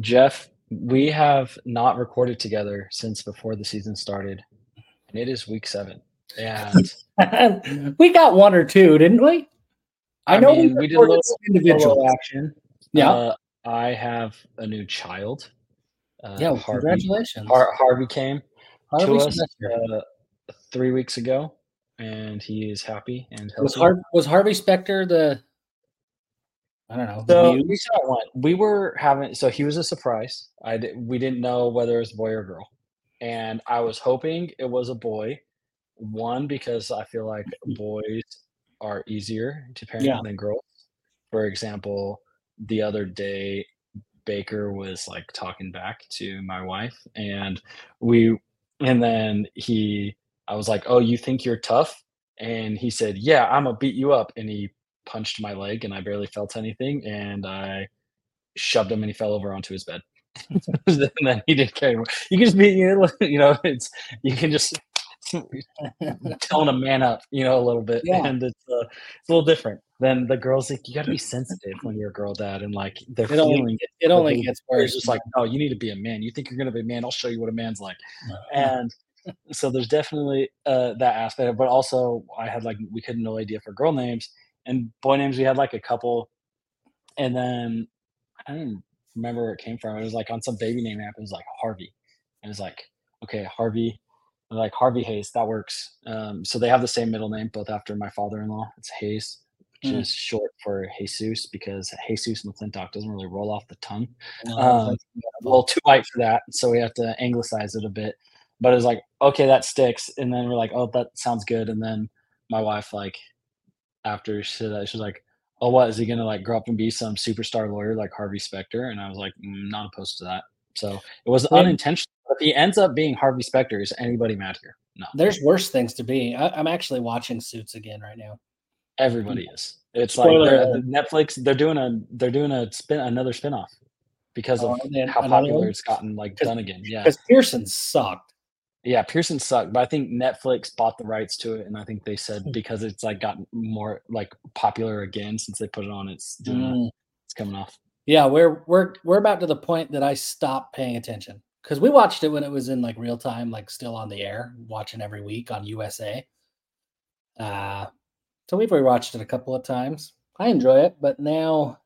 Jeff, we have not recorded together since before the season started, and it is week seven. And we got one or two, didn't we? I, know mean, we, we did a little individual action. Yeah, uh, I have a new child. Uh, yeah, well, Harvey, congratulations. Har- Harvey came Harvey to us uh, three weeks ago, and he is happy and healthy. Was, Har- was Harvey Specter the I don't know. So we saw one. We were having so he was a surprise. I did, we didn't know whether it was boy or girl, and I was hoping it was a boy. One because I feel like mm-hmm. boys are easier to parent yeah. than girls. For example, the other day Baker was like talking back to my wife, and we, and then he, I was like, "Oh, you think you're tough?" And he said, "Yeah, I'm gonna beat you up." And he punched my leg and I barely felt anything and I shoved him and he fell over onto his bed. and then he didn't care anymore. You can just be, you know, it's you can just telling a man up, you know, a little bit, yeah. and it's uh, it's a little different than the girls. Like you got to be sensitive when you're a girl dad, and like they're it feeling only, it. It only gets worse. It's just like, oh, you need to be a man. You think you're gonna be a man? I'll show you what a man's like. And so there's definitely uh, that aspect, but also I had like we couldn't no idea for girl names, and boy names we had like a couple, and then I don't remember where it came from. It was like on some baby name app. It was like Harvey. And it was like, okay, Harvey, like Harvey Hayes, that works. Um, so they have the same middle name, both after my father-in-law. It's Hayes, which mm. is short for Jesus because Jesus McClintock doesn't really roll off the tongue. Oh, um, a little too white for that, so we have to anglicize it a bit. But it's like, okay, that sticks, and then we're like, oh, that sounds good. And then my wife like after she said that, she's like, "Oh, what is he gonna like grow up and be some superstar lawyer like Harvey Specter?" And I was like, mm, "Not opposed to that." So it was yeah. unintentional. If he ends up being Harvey Specter, is anybody mad here? No. There's worse things to be. I, am actually watching Suits again right now. Everybody is. It's Spoiler like Netflix. They're doing a they're doing a spin another spinoff because oh, of how popular it's gotten like done again. Yeah, because Pearson sucked. Yeah, Pearson sucked, but I think Netflix bought the rights to it, and I think they said hmm. because it's like got more like popular again since they put it on, it's doing mm. it's coming off. Yeah, we're we're we're about to the point that I stopped paying attention because we watched it when it was in like real time, like still on the air, watching every week on USA. Uh so we've rewatched it a couple of times. I enjoy it, but now,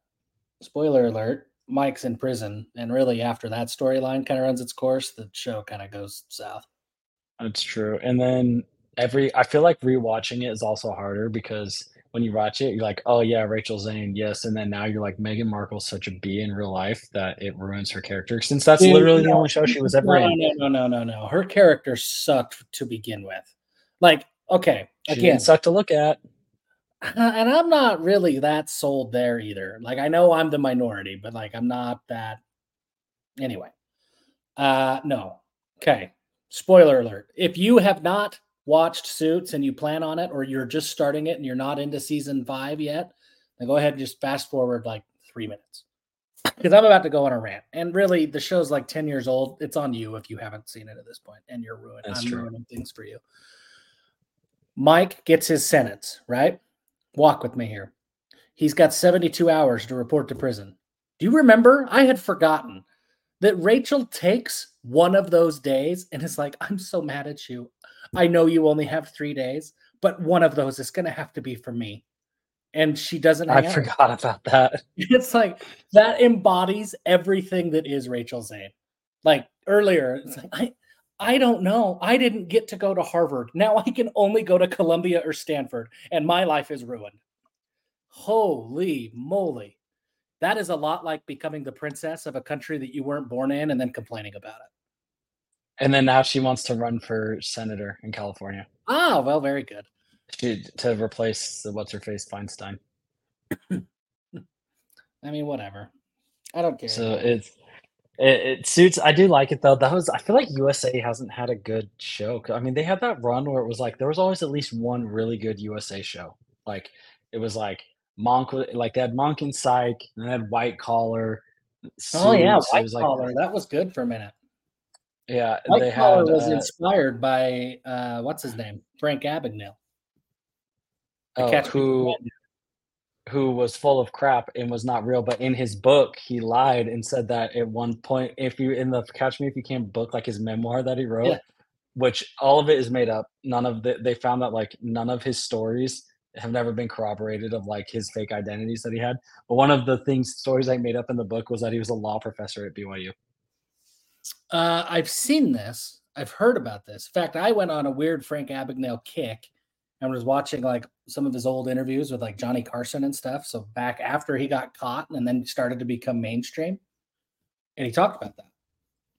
spoiler alert, Mike's in prison, and really after that storyline kind of runs its course, the show kind of goes south. That's true. And then every I feel like rewatching it is also harder because when you watch it, you're like, oh yeah, Rachel Zane, yes, and then now you're like Meghan Markle's such a B in real life that it ruins her character since that's Dude, literally no, the only show she was ever no, in. No, no, no, no, no. Her character sucked to begin with. Like, okay, she again, sucked to look at. And I'm not really that sold there either. Like, I know I'm the minority, but like, I'm not that. Anyway, uh, no. Okay, spoiler alert if you have not watched suits and you plan on it or you're just starting it and you're not into season five yet then go ahead and just fast forward like three minutes. Because i'm about to go on a rant and really the show's like 10 years old. It's on you if you haven't seen it at this point and you're ruining i'm true. ruining things for you. Mike gets his sentence right? Walk with me here. He's got 72 hours to report to prison. Do you remember? I had forgotten that Rachel takes one of those days and is like, I'm so mad at you. I know you only have three days, but one of those is going to have to be for me. And she doesn't. I forgot about that. It's like that embodies everything that is Rachel Zane. Like earlier, it's like, I, I don't know. I didn't get to go to Harvard. Now I can only go to Columbia or Stanford, and my life is ruined. Holy moly. That is a lot like becoming the princess of a country that you weren't born in and then complaining about it. And then now she wants to run for senator in California. Oh, well, very good. She, to replace the what's her face Feinstein. I mean, whatever. I don't care. So it's it, it, suits. I do like it though. That was I feel like USA hasn't had a good show. I mean, they had that run where it was like there was always at least one really good USA show. Like it was like Monk, like they had Monk and Psych, and they had White Collar. oh yeah, White Collar. Like, that was good for a minute. Yeah, White they Collar had, was uh, inspired by uh, what's his name, Frank Abagnale. Oh, who? who was full of crap and was not real. But in his book, he lied and said that at one point, if you in the Catch Me If You Can book, like his memoir that he wrote, yeah. which all of it is made up. None of the they found that like none of his stories have never been corroborated of like his fake identities that he had. But one of the things stories I made up in the book was that he was a law professor at BYU. Uh, I've seen this. I've heard about this. In fact, I went on a weird Frank Abagnale kick and was watching like some of his old interviews with like Johnny Carson and stuff. So back after he got caught and then started to become mainstream, and he talked about that.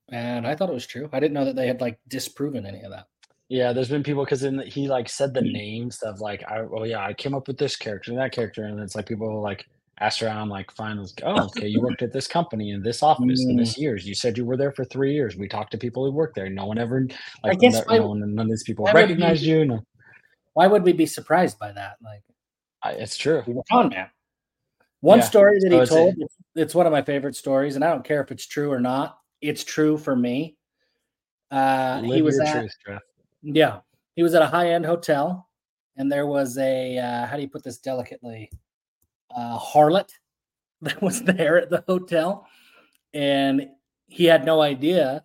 And I thought it was true. I didn't know that they had like disproven any of that. Yeah, there's been people because he like said the names of like I oh yeah I came up with this character and that character and it's like people like asked around like find oh okay you worked at this company in this office in this mm. years. You said you were there for three years. We talked to people who worked there. No one ever like I guess no, why, no one, none of these people recognized you no. why would we be surprised by that? Like I, it's true. con man. One yeah. story that he told it's, it's one of my favorite stories and I don't care if it's true or not it's true for me. Uh Live he was at, truth, yeah, he was at a high end hotel, and there was a uh, how do you put this delicately? Uh, harlot that was there at the hotel, and he had no idea,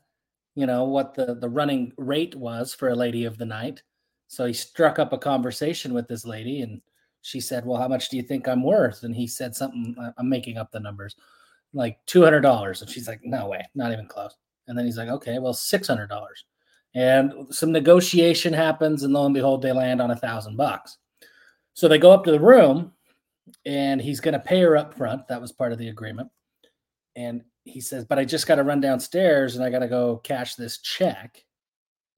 you know, what the the running rate was for a lady of the night. So he struck up a conversation with this lady, and she said, "Well, how much do you think I'm worth?" And he said something. I'm making up the numbers, like two hundred dollars. And she's like, "No way, not even close." And then he's like, "Okay, well, six hundred dollars." And some negotiation happens and lo and behold they land on a thousand bucks. So they go up to the room and he's going to pay her up front. That was part of the agreement. And he says but i just got to run downstairs and i got to go cash this check.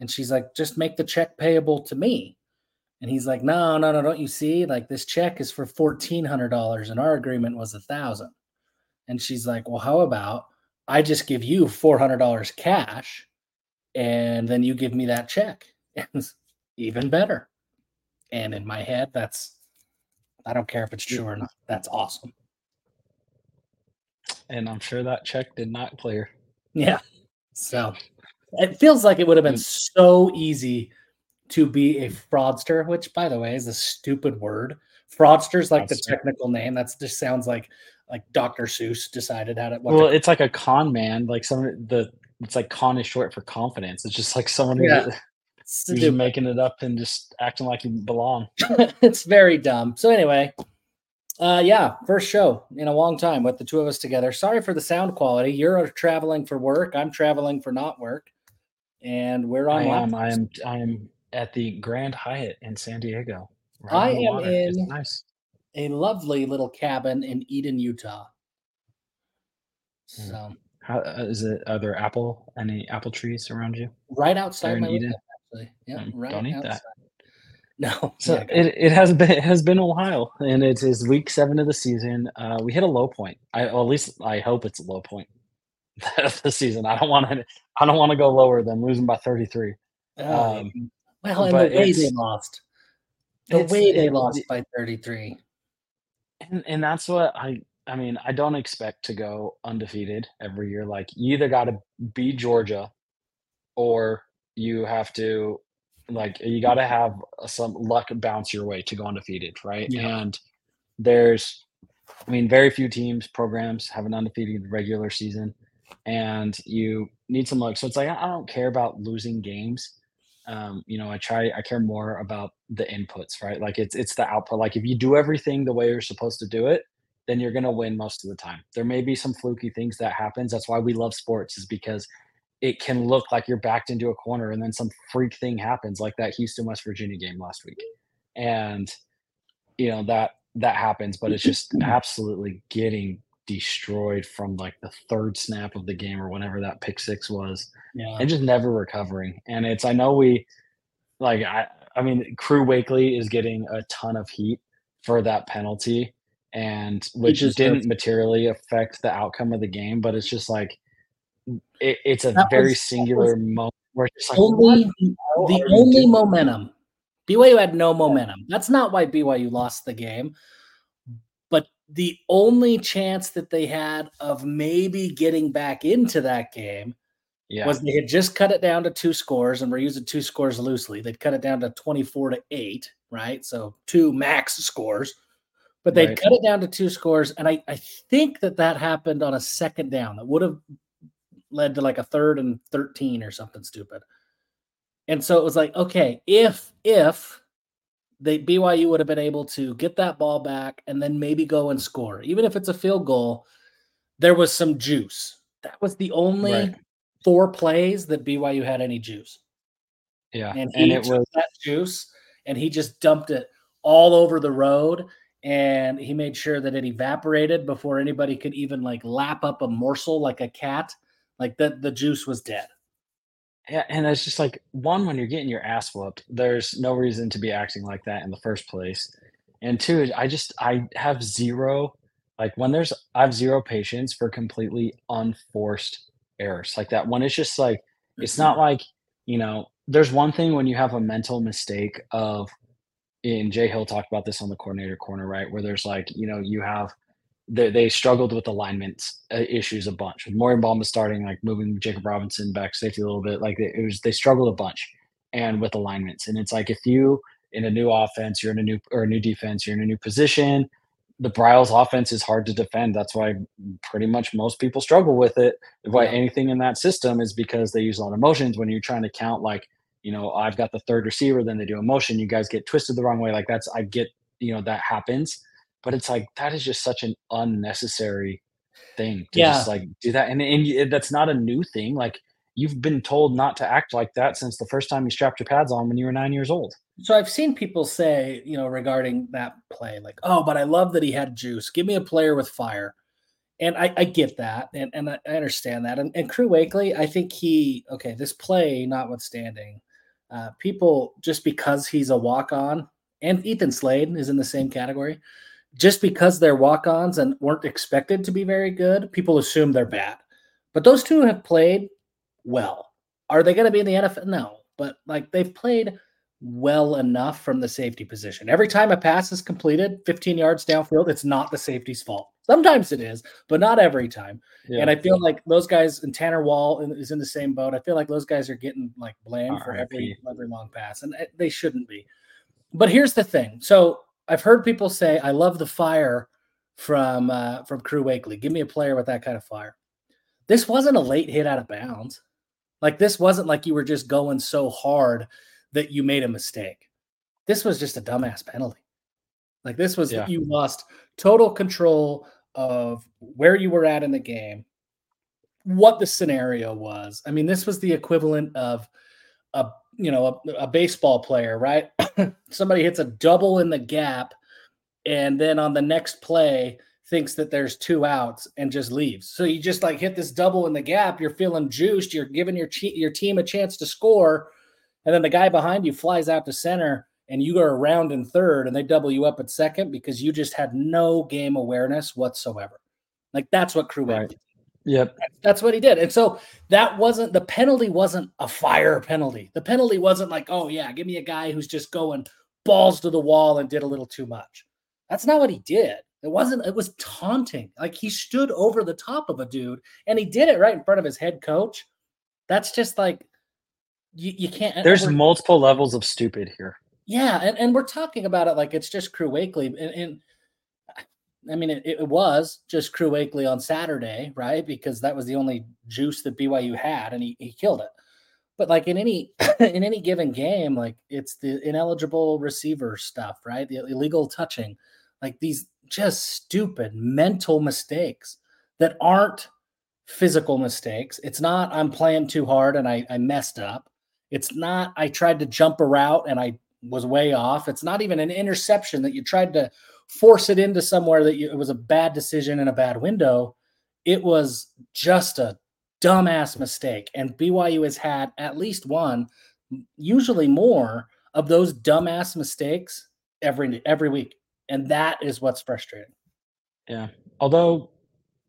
And she's like just make the check payable to me. And he's like no no no don't you see? Like this check is for $1400 and our agreement was a thousand. And she's like well how about i just give you $400 cash and then you give me that check. It's even better. And in my head, that's I don't care if it's true or not. That's awesome. And I'm sure that check did not clear. Yeah. So it feels like it would have been mm. so easy to be a fraudster, which by the way is a stupid word. Fraudster's like the technical name. That just sounds like like Dr. Seuss decided how to. well, it's like a con man. Like some the it's like con is short for confidence. It's just like someone yeah. who's just making it up and just acting like you belong. it's very dumb. So anyway, uh yeah, first show in a long time with the two of us together. Sorry for the sound quality. You're traveling for work. I'm traveling for not work. And we're on. I am. I am. I am at the Grand Hyatt in San Diego. Right I am in nice. a lovely little cabin in Eden, Utah. Hmm. So how uh, is it? Are there apple any apple trees around you? Right outside my Eden. Yeah, mm, right don't eat outside. that. No, so yeah, it, it has been it has been a while, and it is week seven of the season. Uh, we hit a low point. I well, at least I hope it's a low point of the season. I don't want to I don't want to go lower than losing by thirty three. Oh, um, well, and the way they lost, the way they lost by thirty three, and and that's what I I mean, I don't expect to go undefeated every year. Like you either got to beat Georgia, or you have to, like, you got to have some luck bounce your way to go undefeated, right? Yeah. And there's, I mean, very few teams programs have an undefeated regular season, and you need some luck. So it's like I don't care about losing games. Um, you know, I try. I care more about the inputs, right? Like it's it's the output. Like if you do everything the way you're supposed to do it, then you're going to win most of the time. There may be some fluky things that happens. That's why we love sports is because it can look like you're backed into a corner and then some freak thing happens like that Houston West Virginia game last week. And you know that that happens, but it's just absolutely getting destroyed from like the third snap of the game or whenever that pick six was. Yeah. And just never recovering. And it's I know we like I I mean Crew Wakley is getting a ton of heat for that penalty and which just didn't materially affect the outcome of the game, but it's just like it, it's a that very was, singular moment where it's like only the, the only momentum. BYU had no momentum. That's not why BYU lost the game. But the only chance that they had of maybe getting back into that game yeah. was they had just cut it down to two scores, and we're using two scores loosely. They'd cut it down to 24 to 8, right? So two max scores but they Right. cut it down to two scores, and I I think that that happened on a second down that would have led to like a third and thirteen or something stupid. And so it was like, okay, if if they BYU would have been able to get that ball back and then maybe go and score, even if it's a field goal, there was some juice. That was the only Right. four plays that BYU had any juice. Yeah, And and, it took was that juice and he just dumped it all over the road. And he made sure that it evaporated before anybody could even like lap up a morsel like a cat. Like that the juice was dead. yeah, and it's just like one when you're getting your ass whooped, there's no reason to be acting like that in the first place. And two, I just I have zero like when there's I have zero patience for completely unforced errors like that. one it's just like it's mm-hmm. not like you know there's one thing when you have a mental mistake of and Jay Hill talked about this on the coordinator corner, right? Where there's like, you know, you have they, they struggled with alignment uh, issues a bunch. With Morgan Ballma starting, like moving Jacob Robinson back safety a little bit, like it was they struggled a bunch, and with alignments. And it's like if you in a new offense, you're in a new or a new defense, you're in a new position. The Briles offense is hard to defend. That's why pretty much most people struggle with it. Why Yeah. anything in that system is because they use a lot of motions. when you're trying to count like you know, I've got the third receiver, then they do a motion, you guys get twisted the wrong way. Like that's I get, you know, that happens. But it's like that is just such an unnecessary thing to just Yeah. like do that. And and that's not a new thing. Like you've been told not to act like that since the first time you strapped your pads on when you were nine years old. So I've seen people say, you know, regarding that play, like, oh, but I love that he had juice. Give me a player with fire. And I, I get that, and, and I I understand that. And, and Crew Wakley, I think he, okay, this play notwithstanding, uh, people just because he's a walk on, and Ethan Slade is in the same category, just because they're walk ons and weren't expected to be very good, people assume they're bad. But those two have played well. Are they going to be in the NFL? No, but like they've played well enough from the safety position. Every time a pass is completed 15 yards downfield, it's not the safety's fault. Sometimes it is, but not every time. And I feel like those guys and Tanner Wall is in the same boat. I feel like those guys are getting like blamed for every every long pass, and uh, they shouldn't be. But here's the thing. So I've heard people say, "I love the fire from uh, from Crew Wakley. Give me a player with that kind of fire." This wasn't a late hit out of bounds. Like this wasn't like you were just going so hard that you made a mistake. This was just a dumbass penalty. Like this was Yeah. you lost total control of where you were at in the game, what the scenario was. I mean, this was the equivalent of a you know a, a baseball player, right? Somebody hits a double in the gap, and then on the next play thinks that there's two outs and just leaves. So you just like hit this double in the gap. You're feeling juiced. You're giving your your team a chance to score, and then the guy behind you flies out to center, and you go around in third, and they double you up at second because you just had no game awareness whatsoever. Like that's what Crew Right. did. Yep. That's what he did. And so that wasn't the penalty wasn't a fire penalty. The penalty wasn't like, oh yeah, give me a guy who's just going balls to the wall and did a little too much. That's not what he did. It wasn't, it was taunting. Like he stood over the top of a dude and he did it right in front of his head coach. That's just like you, you can't There's we're- multiple levels of stupid here. Yeah, and, and we're talking about it like it's just Crew Wakley, and, and I mean it, it was just Crew Wakley on Saturday, right? Because that was the only juice that BYU had, and he, he killed it. But like in any in any given game, like it's the ineligible receiver stuff, right? The illegal touching, like these just stupid mental mistakes that aren't physical mistakes. It's not I'm playing too hard and I, I messed up. It's not I tried to jump a route and I was way off. It's not even an interception that you tried to force it into somewhere that you, it was a bad decision and a bad window. It was just a dumbass mistake. And BYU has had at least one, usually more, of those dumbass mistakes every every week. And that is what's frustrating. Yeah. Although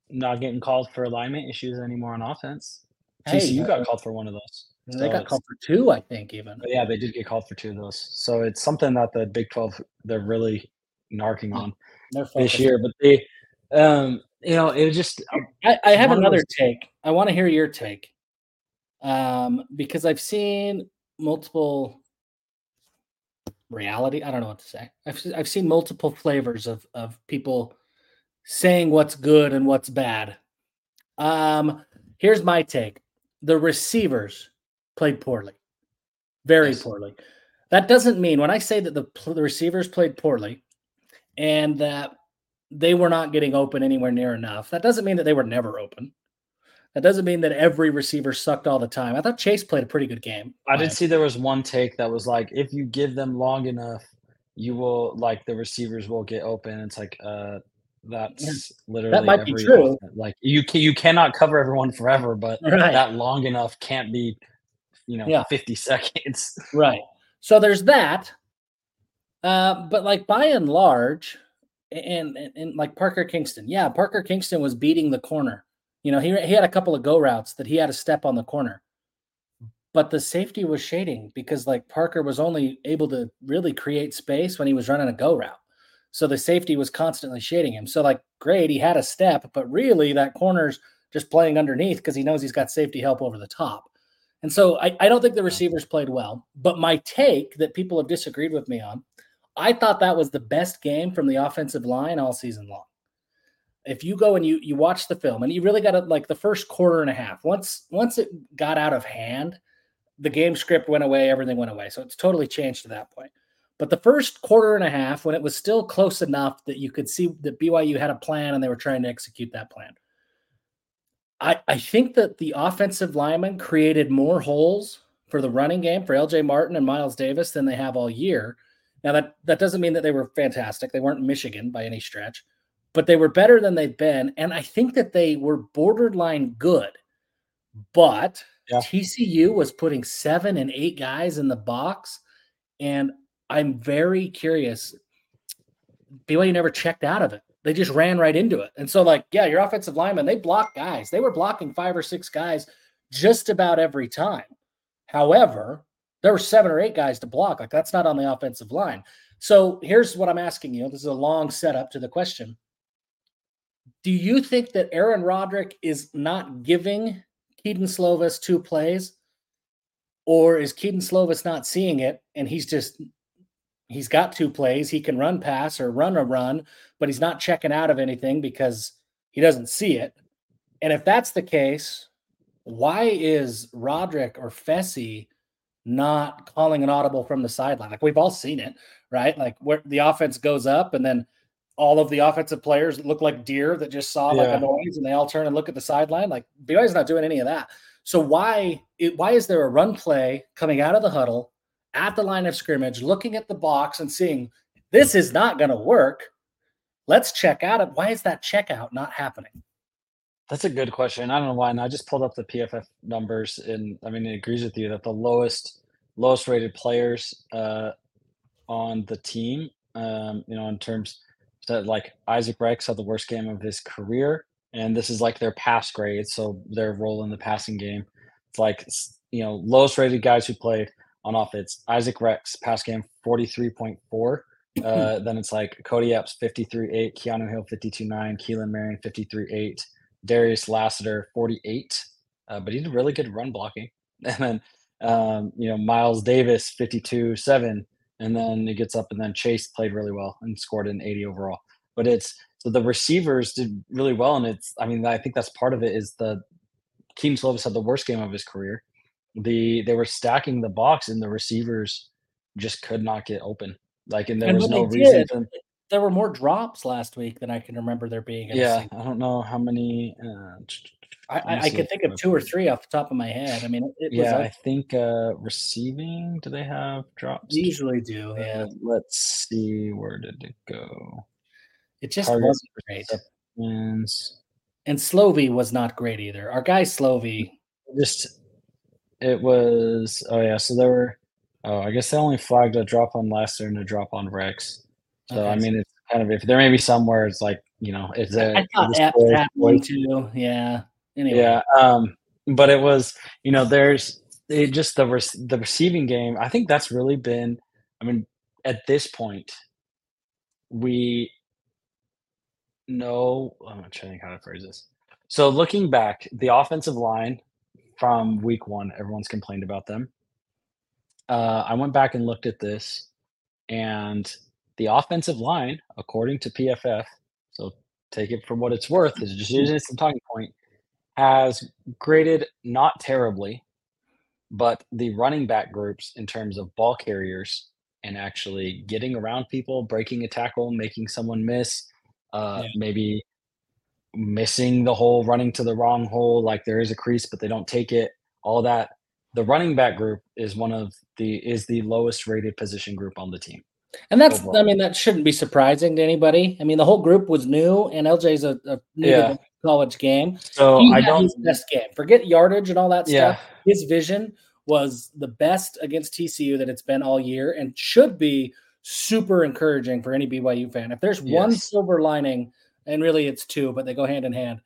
not getting called for alignment issues anymore on offense. Hey, TCU uh, got called for one of those. They got called for two, I think, even. Yeah, they did get called for two of those. So it's something that the Big 12 they're really narking on this year. But they um you know, it just I, I have another those- take. I want to hear your take. Um, because I've seen multiple reality. I don't know what to say. I've I've seen multiple flavors of of people saying what's good and what's bad. Um, here's my take: the receivers played poorly, very yes. poorly. That doesn't mean when I say that the the receivers played poorly and that they were not getting open anywhere near enough. That doesn't mean that they were never open. That doesn't mean that every receiver sucked all the time. I thought Chase played a pretty good game. I did see there was one take that was like, if you give them long enough, you will like the receivers will get open. It's like uh that's literally that might be true. Like you can you cannot cover everyone forever, but right. that long enough can't be, you know, yeah. 50 seconds. Right. So there's that. Uh, but like by and large, and, and, and like Parker Kingston, yeah, Parker Kingston was beating the corner you know, he, he had a couple of go routes that he had to step on the corner. But the safety was shading because like Parker was only able to really create space when he was running a go route. So the safety was constantly shading him. So like great, he had a step, but really that corner's just playing underneath because he knows he's got safety help over the top. And so I, I don't think the receivers played well. But my take that people have disagreed with me on, I thought that was the best game from the offensive line all season long. If you go and you you watch the film and you really got to like the first quarter and a half once once it got out of hand the game script went away everything went away. So it's totally changed to that point. But the first quarter and a half when it was still close enough that you could see that BYU had a plan and they were trying to execute that plan I, I think that the offensive linemen created more holes for the running game for LJ Martin and Miles Davis than they have all year. Now that that doesn't mean that they were fantastic. They weren't Michigan by any stretch but they were better than they've been. And I think that they were borderline good. But yeah. TCU was putting seven and eight guys in the box. And I'm very curious. BYU never checked out of it. They just ran right into it. And so, like, yeah, your offensive linemen, they block guys. They were blocking five or six guys just about every time. However, there were seven or eight guys to block. Like, that's not on the offensive line. So here's what I'm asking you. This is a long setup to the question. Do you think that Aaron Roderick is not giving Kedon Slovis two plays? Or is Kedon Slovis not seeing it and he's just he's got two plays. He can run pass or run a run, but he's not checking out of anything because he doesn't see it. And if that's the case, why is Roderick or Fesi not calling an audible from the sideline? Like we've all seen it, right? Like where the offense goes up and then all of the offensive players look like deer that just saw yeah. like a noise and they all turn and look at the sideline. Like BYU's not doing any of that. So why it, why is there a run play coming out of the huddle at the line of scrimmage, looking at the box and seeing this is not going to work? Let's check out it. Why is that checkout not happening? That's a good question. I don't know why. And I just pulled up the PFF numbers, and I mean, it agrees with you that the lowest lowest rated players uh, on the team, um, you know, in terms that like Isaac Rex had the worst game of his career, and this is like their pass grade, so their role in the passing game. It's like you know lowest rated guys who played on offense. Isaac Rex pass game forty three point four. Uh, then it's like Cody Epps 53 8, Keanu Hill 52 9, Keelan Marion 53 8, Darius Lassiter 48. Uh, but he did really good run blocking. And then, um, you know, Miles Davis 52 7, and then he gets up and then Chase played really well and scored an 80 overall. But it's so the receivers did really well, and it's I mean I think that's part of it is the Kedon Slovis had the worst game of his career. The they were stacking the box and the receivers just could not get open. Like and there and was no reason. To, there were more drops last week than I can remember there being. Yeah, I don't know how many. Uh, I, I could think of two or three off the top of my head. I mean, it, yeah, I think uh, receiving. Do they have drops? Usually do. Uh, yeah. Uh, let's see. Where did it go? It just wasn't great. And Slovy was not great either. Our guy Slovy. Just it was. Oh yeah. So there were. Oh, I guess they only flagged a drop on Lester and a drop on Rex. So okay. I mean, it's kind of if there may be somewhere it's like you know it's a. I thought that one too. Yeah. Anyway. Yeah. Um, but it was, you know, there's it just the re- the receiving game. I think that's really been. I mean, at this point, we know. I'm trying to think how to phrase this. So looking back, the offensive line from week one, everyone's complained about them. Uh, I went back and looked at this. And the offensive line, according to PFF, so take it for what it's worth, is just using it as a talking point, has graded not terribly, but the running back groups in terms of ball carriers and actually getting around people, breaking a tackle, making someone miss, uh, yeah. maybe missing the hole, running to the wrong hole, like there is a crease, but they don't take it, all that. The running back group is one of the is the lowest rated position group on the team. And that's overall. I mean, that shouldn't be surprising to anybody. I mean, the whole group was new and LJ's a, a new yeah. college game. So he I don't best game. Forget yardage and all that yeah. stuff. His vision was the best against TCU that it's been all year and should be super encouraging for any BYU fan. If there's yes. one silver lining, and really it's two, but they go hand in hand.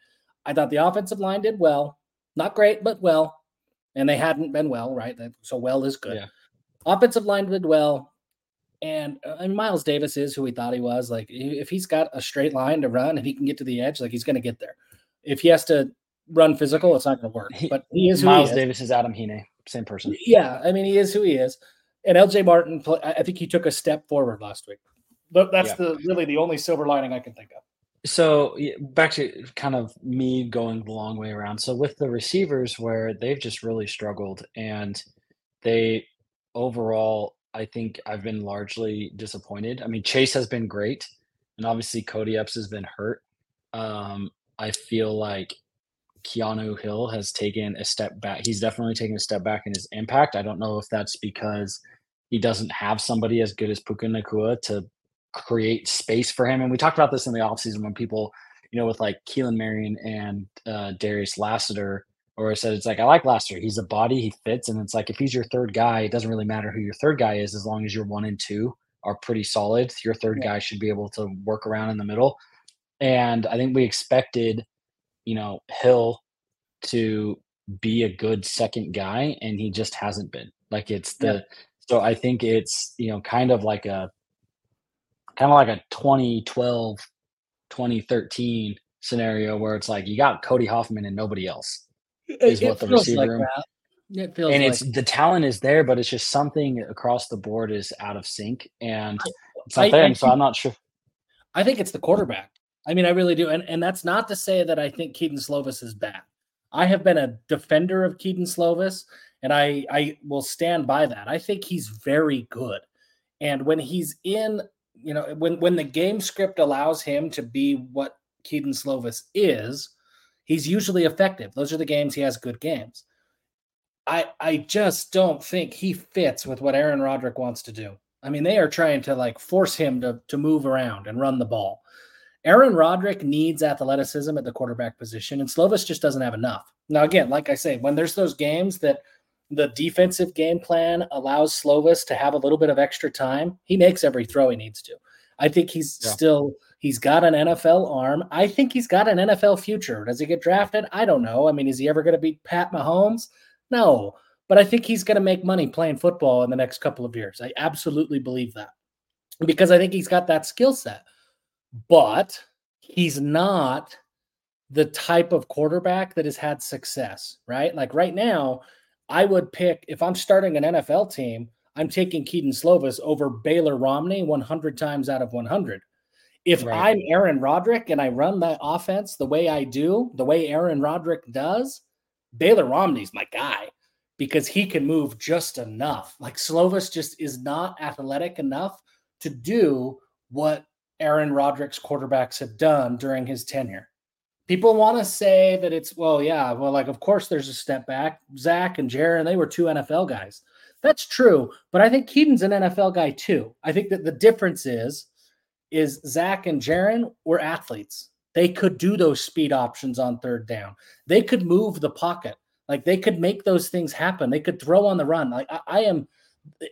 I thought the offensive line did well, not great, but well, and they hadn't been well, right? So well is good. Yeah. Offensive line did well, and, uh, and Miles Davis is who we thought he was. Like if he's got a straight line to run, if he can get to the edge, like he's going to get there. If he has to run physical, it's not going to work. But he is Miles he Davis is Adam Hine same person. Yeah, I mean, he is who he is. And LJ Martin, I think he took a step forward last week. But that's yeah. the really the only silver lining I can think of. So back to kind of me going the long way around. So with the receivers, where they've just really struggled, and they overall, I think I've been largely disappointed. I mean, Chase has been great, and obviously Cody Epps has been hurt. Um, I feel like Keanu Hill has taken a step back. He's definitely taken a step back in his impact. I don't know if that's because he doesn't have somebody as good as Puka Nacua to create space for him. And we talked about this in the offseason when people, you know, with like Keelan Marion and uh, Darius Lassiter, or I said it's like I like Lassiter. He's a body, he fits, and it's like if he's your third guy, it doesn't really matter who your third guy is as long as your one and two are pretty solid. Your third yeah. guy should be able to work around in the middle. And I think we expected you know, Hill to be a good second guy, and he just hasn't been. Like it's the yeah. so I think it's you know kind of like a kind of like a 2012 2013 scenario where it's like you got Cody Hoffman and nobody else is it, what the receiver like it feels and like it's the talent is there, but it's just something across the board is out of sync and it's not I, there. I, so I'm not sure. I think it's the quarterback. I mean, I really do. And, and that's not to say that I think Kedon Slovis is bad. I have been a defender of Kedon Slovis, and I, I will stand by that. I think he's very good. And when he's in, you know, when, when the game script allows him to be what Kedon Slovis is, he's usually effective. Those are the games he has good games. I I just don't think he fits with what Aaron Roderick wants to do. I mean, they are trying to like force him to to move around and run the ball. Aaron Roderick needs athleticism at the quarterback position, and Slovis just doesn't have enough. Now, again, like I say, when there's those games that the defensive game plan allows Slovis to have a little bit of extra time, he makes every throw he needs to. I think he's yeah. still he's got an NFL arm. I think he's got an NFL future. Does he get drafted? I don't know. I mean, is he ever going to beat Pat Mahomes? No, but I think he's going to make money playing football in the next couple of years. I absolutely believe that because I think he's got that skill set but he's not the type of quarterback that has had success, right? Like right now, I would pick if I'm starting an NFL team, I'm taking Kedon Slovis over Baylor Romney 100 times out of 100. If right. I'm Aaron Roderick and I run that offense the way I do, the way Aaron Roderick does, Baylor Romney's my guy because he can move just enough. Like Slovis just is not athletic enough to do what Aaron Roderick's quarterbacks have done during his tenure. People want to say that it's, well, yeah, well, like, of course there's a step back. Zach and Jaren, they were two NFL guys. That's true. But I think Kedon's an NFL guy too. I think that the difference is, is Zach and Jaren were athletes. They could do those speed options on third down. They could move the pocket. Like they could make those things happen. They could throw on the run. Like I, I am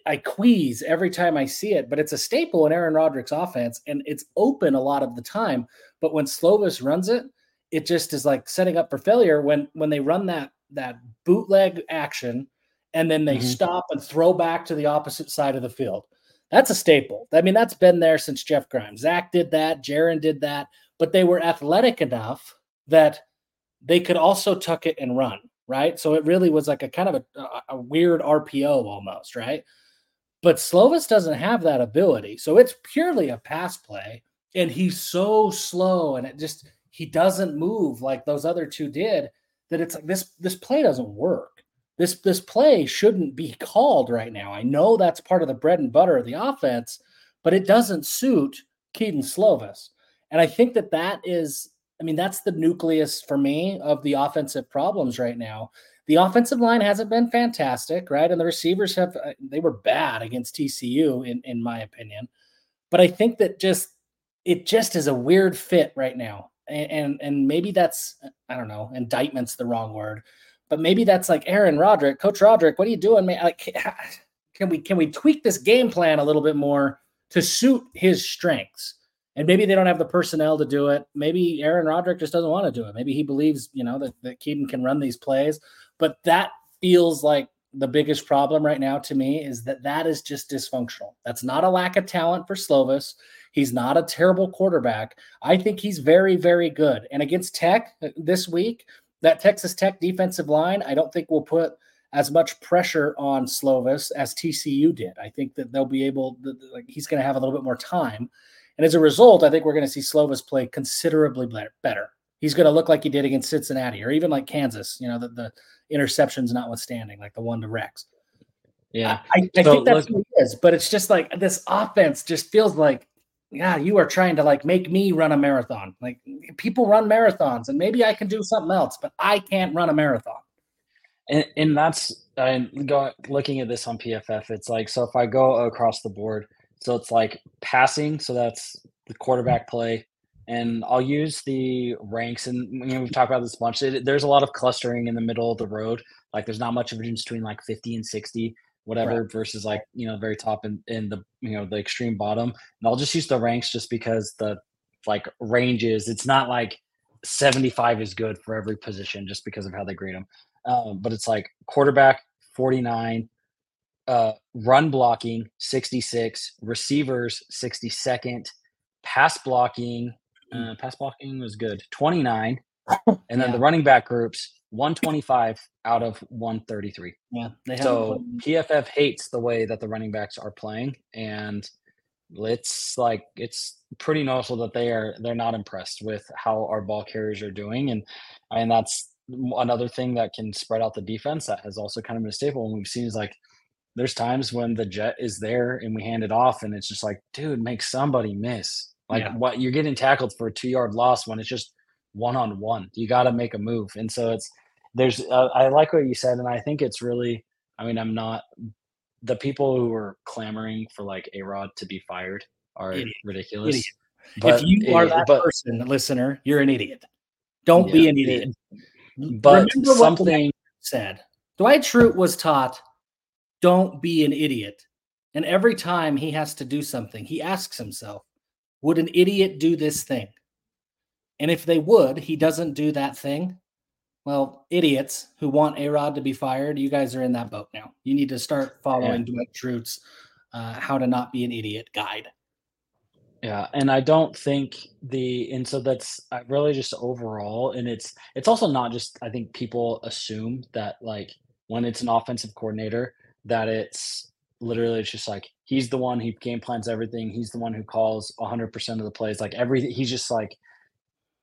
I quease every time I see it, but it's a staple in Aaron Roderick's offense, and it's open a lot of the time. But when Slovis runs it, it just is like setting up for failure. When when they run that that bootleg action, and then they mm-hmm. stop and throw back to the opposite side of the field, that's a staple. I mean, that's been there since Jeff Grimes. Zach did that, Jaren did that, but they were athletic enough that they could also tuck it and run right? So it really was like a kind of a, a, weird RPO almost, right? But Slovis doesn't have that ability. So it's purely a pass play. And he's so slow and it just he doesn't move like those other two did that it's like this this play doesn't work. This this play shouldn't be called right now. I know that's part of the bread and butter of the offense, but it doesn't suit Kedon Slovis. And I think that that is I mean that's the nucleus for me of the offensive problems right now the offensive line hasn't been fantastic, right? And the receivers have uh, they were bad against TCU in in my opinion. But I think that just it just is a weird fit right now. And and, maybe that's I don't know, indictment's the wrong word. But maybe that's like Aaron Roderick, Coach Roderick, what are you doing, man? Like can we can we tweak this game plan a little bit more to suit his strengths? and maybe they don't have the personnel to do it. Maybe Aaron Roderick just doesn't want to do it. Maybe he believes, you know, that, that Kedon can run these plays. But that feels like the biggest problem right now to me is that that is just dysfunctional. That's not a lack of talent for Slovis. He's not a terrible quarterback. I think he's very, very good. And against Tech uh, this week, that Texas Tech defensive line, I don't think will put as much pressure on Slovis as TCU did. I think that they'll be able, like he's going to have a little bit more time. And as a result, I think we're going to see Slovis play considerably better. He's going to look like he did against Cincinnati or even like Kansas, you know, the, the interceptions notwithstanding, like the one to Rex. Yeah. I, I so think that's look, what it is, but it's just like this offense just feels like, yeah, you are trying to like make me run a marathon. Like people run marathons and maybe I can do something else, but I can't run a marathon. And, and that's, I'm going looking at this on PFF. It's like, so if I go across the board, so it's like passing. So that's the quarterback play and I'll use the ranks. And you know, we've talked about this a bunch. It, there's a lot of clustering in the middle of the road. Like there's not much of a difference between like 50 and 60, whatever, right. versus like you know very top and in, in the you know the extreme bottom. And I'll just use the ranks just because the like ranges. It's not like 75 is good for every position just because of how they grade them. Um, but it's like quarterback 49, uh, run blocking 66, receivers 62nd, pass blocking uh, pass blocking was good, 29. and then yeah. the running back groups, 125 out of 133. Yeah. so PFF hates the way that the running backs are playing. And it's like, it's pretty noticeable that they are, they're not impressed with how our ball carriers are doing. And, and that's another thing that can spread out the defense that has also kind of been a staple. And we've seen is like, there's times when the jet is there and we hand it off and it's just like, dude, make somebody miss. Like yeah. what you're getting tackled for a two yard loss when it's just one on one. You got to make a move, and so it's there's. Uh, I like what you said, and I think it's really. I mean, I'm not the people who are clamoring for like a Rod to be fired are idiot. ridiculous. Idiot. But, if you are that but, person, listener, you're an idiot. Don't yeah, be an idiot. But Remember something said. Dwight Schrute was taught, "Don't be an idiot." And every time he has to do something, he asks himself, would an idiot do this thing? And if they would, he doesn't do that thing. Well, idiots who want A Rod to be fired, you guys are in that boat now. You need to start following yeah. Dwight Schrute's uh, How to Not Be an Idiot guide. Yeah, and I don't think the and so that's really just overall, and it's it's also not just I think people assume that like when it's an offensive coordinator that it's literally it's just like he's the one he game plans everything he's the one who calls 100% of the plays like every he's just like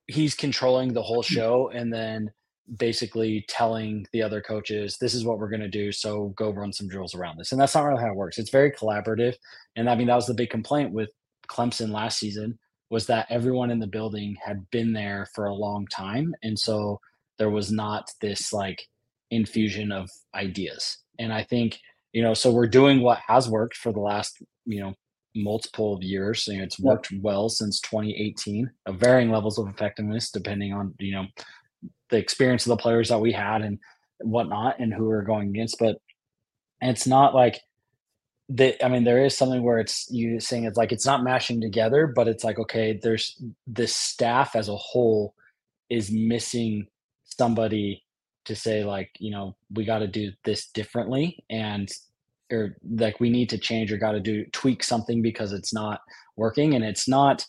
he's controlling the whole hmm. show and then basically telling the other coaches this is what we're going to do so go run some drills around this. And that's not really how it works. It's very collaborative. And i mean that was the big complaint with clemson last season was that everyone in the building had been there for a long time and so there was not this like infusion of ideas. And i think you know so we're doing what has worked for the last you know multiple years know, it's worked well since 2018 of varying levels of effectiveness depending on you know the experience of the players that we had and whatnot and who we're going against but it's not like that i mean there is something where it's you saying it's like it's not mashing together but it's like okay there's this staff as a whole is missing somebody to say like you know we got to do this differently and or like we need to change or got to do tweak something because it's not working and it's not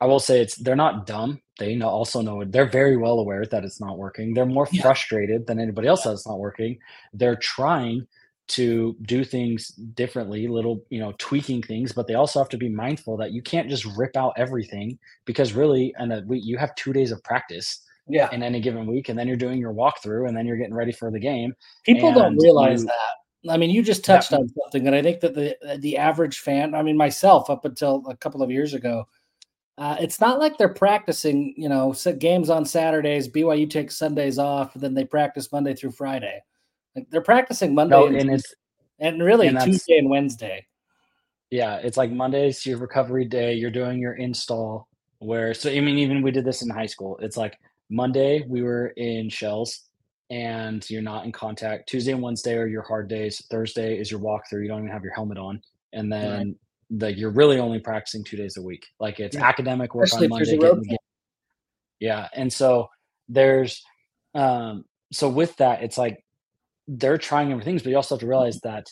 i will say it's they're not dumb they know, also know they're very well aware that it's not working they're more yeah. frustrated than anybody else that it's not working they're trying to do things differently, little, you know, tweaking things, but they also have to be mindful that you can't just rip out everything because really, and a week you have two days of practice Yeah. in any given week, and then you're doing your walkthrough, and then you're getting ready for the game. People don't realize you- that. I mean, you just Yeah. touched on something that I think that the uh, the average fan, I mean, myself up until a couple of years ago, uh, it's not like they're practicing, you know, games on Saturdays. BYU takes Sundays off, and then they practice Monday through Friday. Like they're practicing Monday No, and, and and really and Tuesday and Wednesday. Yeah, it's like Monday's your recovery day. You're doing your install. Where so I mean, even we did this in high school. It's like Monday we were in shells, and you're not in contact. Tuesday and Wednesday are your hard days. Thursday is your walkthrough. You don't even have your helmet on, and then like you're really only practicing two days a week. Like it's Yeah. academic work Especially on Monday. the Yeah, and so there's um so with that, it's like they're trying different things, but you also have to realize that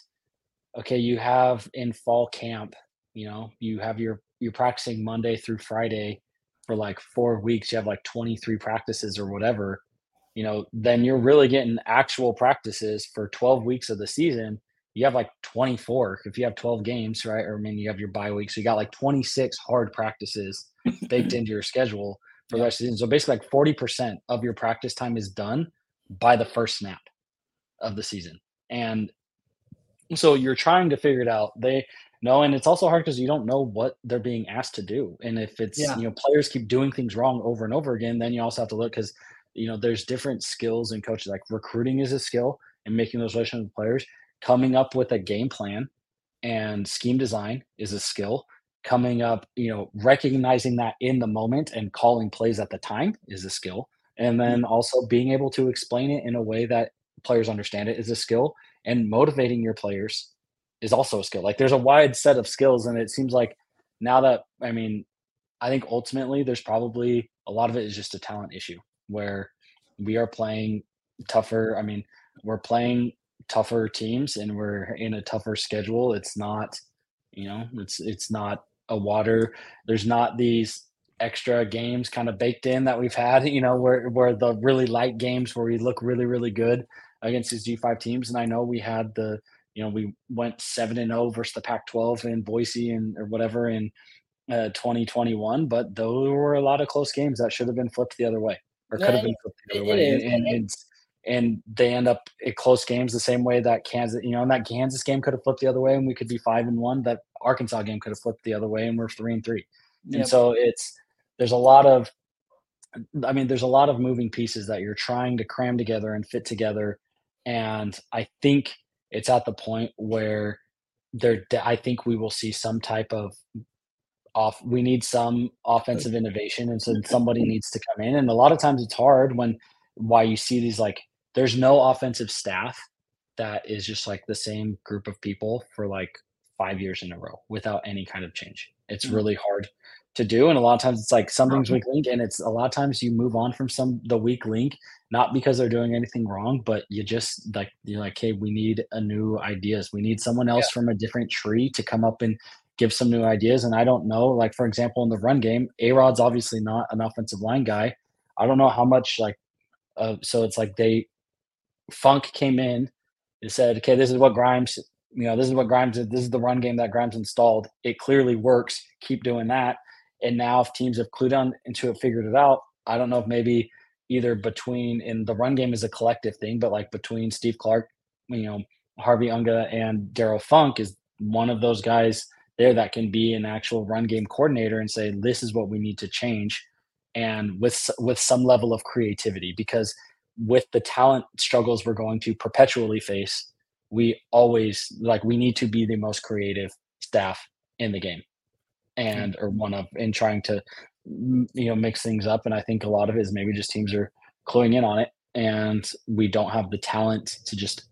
okay, you have in fall camp, you know, you have your you're practicing Monday through Friday for like four weeks, you have like 23 practices or whatever, you know, then you're really getting actual practices for 12 weeks of the season. You have like 24 if you have 12 games, right? Or I mean, you have your bye week. So you got like 26 hard practices baked into your schedule for the rest of the season. So basically, like 40% of your practice time is done by the first snap of the season. And so you're trying to figure it out. They know, and it's also hard because you don't know what they're being asked to do. And if it's, Yeah. you know, players keep doing things wrong over and over again, then you also have to look because, you know, there's different skills and coaches. Like recruiting is a skill and making those relationships with players. Coming up with a game plan and scheme design is a skill. Coming up, you know, recognizing that in the moment and calling plays at the time is a skill. And mm-hmm. then also being able to explain it in a way that players understand it is a skill. And motivating your players is also a skill. Like there's a wide set of skills. And it seems like now that, I mean, I think ultimately there's probably a lot of it is just a talent issue where we are playing tougher. I mean, we're playing tougher teams and we're in a tougher schedule. It's not, you know, it's it's not a water. There's not these extra games kind of baked in that we've had, you know, where where the really light games where we look really really good against these G5 teams. And I know we had the, you know, we went 7 and 0 versus the Pac-12 in Boise and or whatever in uh, 2021, but those were a lot of close games that should have been flipped the other way or could have been flipped the other way. is, and, and- and they end up at close games the same way that Kansas, you know, and that Kansas game could have flipped the other way and we could be five and one. That Arkansas game could have flipped the other way and we're three and three. Yep. And so it's there's a lot of I mean, there's a lot of moving pieces that you're trying to cram together and fit together. And I think it's at the point where there I think we will see some type of off we need some offensive innovation and so somebody needs to come in. And a lot of times it's hard when why you see these like there's no offensive staff that is just like the same group of people for like five years in a row without any kind of change. It's Mm. really hard to do. And a lot of times it's like something's weak link and it's a lot of times you move on from some the weak link, not because they're doing anything wrong, but you just like you're like, hey, we need a new ideas. We need someone else from a different tree to come up and give some new ideas. And I don't know, like for example, in the run game, A Rod's obviously not an offensive line guy. I don't know how much like uh, so it's like they Funk came in and said, okay, this is what Grimes, you know, this is what Grimes did. This is the run game that Grimes installed. It clearly works. Keep doing that. And now if teams have clued on into it, figured it out, I don't know if maybe either between in the run game is a collective thing, but like between Steve Clark, you know, Harvey Unga and Darrell Funk is one of those guys there that can be an actual run game coordinator and say, this is what we need to change. And with with some level of creativity, because with the talent struggles we're going to perpetually face, we always like we need to be the most creative staff in the game hmm. and or one of in trying to you know mix things up and i think a lot of it is maybe just teams are cluing in on it and we don't have the talent to just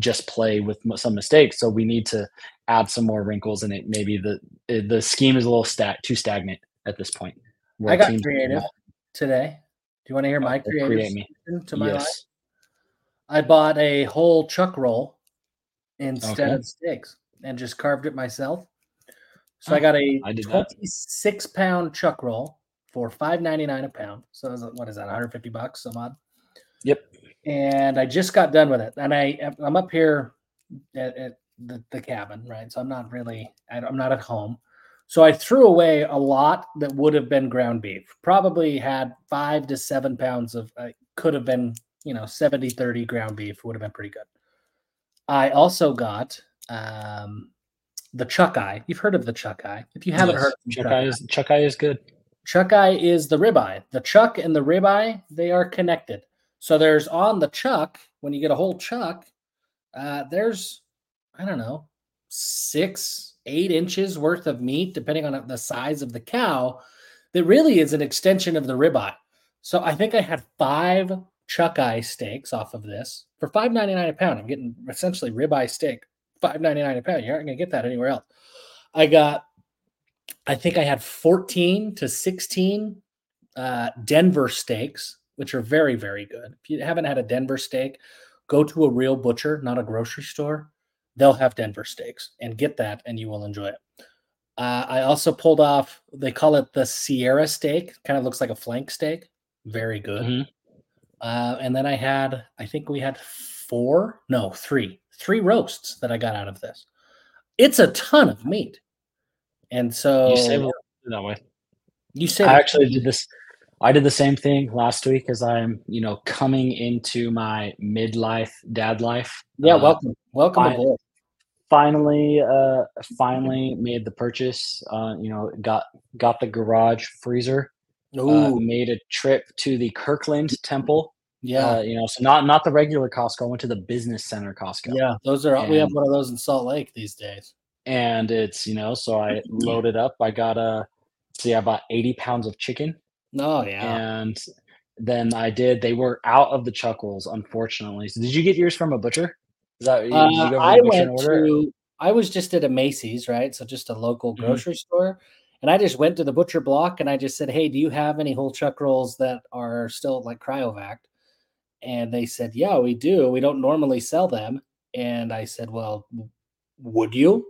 just play with some mistakes so we need to add some more wrinkles in it maybe the eh, the scheme is a little stat too stagnant at this point I got creative today. Do you want to hear my Oh, creative create me. to my life? I bought a whole chuck roll instead Okay. of sticks and just carved it myself. So Oh, I got a I did that. 26 pound chuck roll for 5.99 a pound. So what is that? 150 bucks some odd. yep And I just got done with it. And I I'm up here at, at the, the cabin, right? So I'm not really, I'm not at home. So I threw away a lot that would have been ground beef. Probably had five to seven pounds of, uh, could have been, you know, 70 30 ground beef would have been pretty good. I also got um, the chuck eye. You've heard of the chuck eye. If you haven't yes, heard chuck, chuck eye, is, chuck eye is good. Chuck eye is the ribeye. The chuck and the ribeye, they are connected. So there's on the chuck, when you get a whole chuck, uh, there's, I don't know, six, eight inches worth of meat, depending on the size of the cow, that really is an extension of the ribeye. So I think I had five chuck eye steaks off of this for five ninety nine a pound. I'm getting essentially ribeye steak, five ninety nine a pound. You aren't going to get that anywhere else. I got, I think I had 14 to 16 uh, Denver steaks, which are very, very good. If you haven't had a Denver steak, go to a real butcher, not a grocery store. They'll have Denver steaks and get that, and you will enjoy it. Uh, I also pulled off, they call it the Sierra steak, kind of looks like a flank steak. Very good. Mm-hmm. Uh, and then I had, I think we had four, no, three, three roasts that I got out of this. It's a ton of meat. And so you say that way. You say I actually did this. I did the same thing last week as I'm, you know, coming into my midlife dad life. Yeah, uh, welcome, welcome I, aboard. Finally, uh, finally made the purchase. Uh, you know, got got the garage freezer. Uh, made a trip to the Kirkland Temple. Yeah, uh, you know, so not not the regular Costco. I went to the business center Costco. Yeah, those are and, we have one of those in Salt Lake these days. And it's you know, so I loaded up. I got a see, I bought eighty pounds of chicken. Oh yeah, and then I did. They were out of the chuckles, unfortunately. So did you get yours from a butcher? Is that uh, I went to. I was just at a Macey's, right? So just a local mm-hmm. grocery mm-hmm. store, and I just went to the butcher block and I just said, Hey, do you have any whole chuck rolls that are still like cryovac? And they said, Yeah, we do. We don't normally sell them. And I said, Well, would you?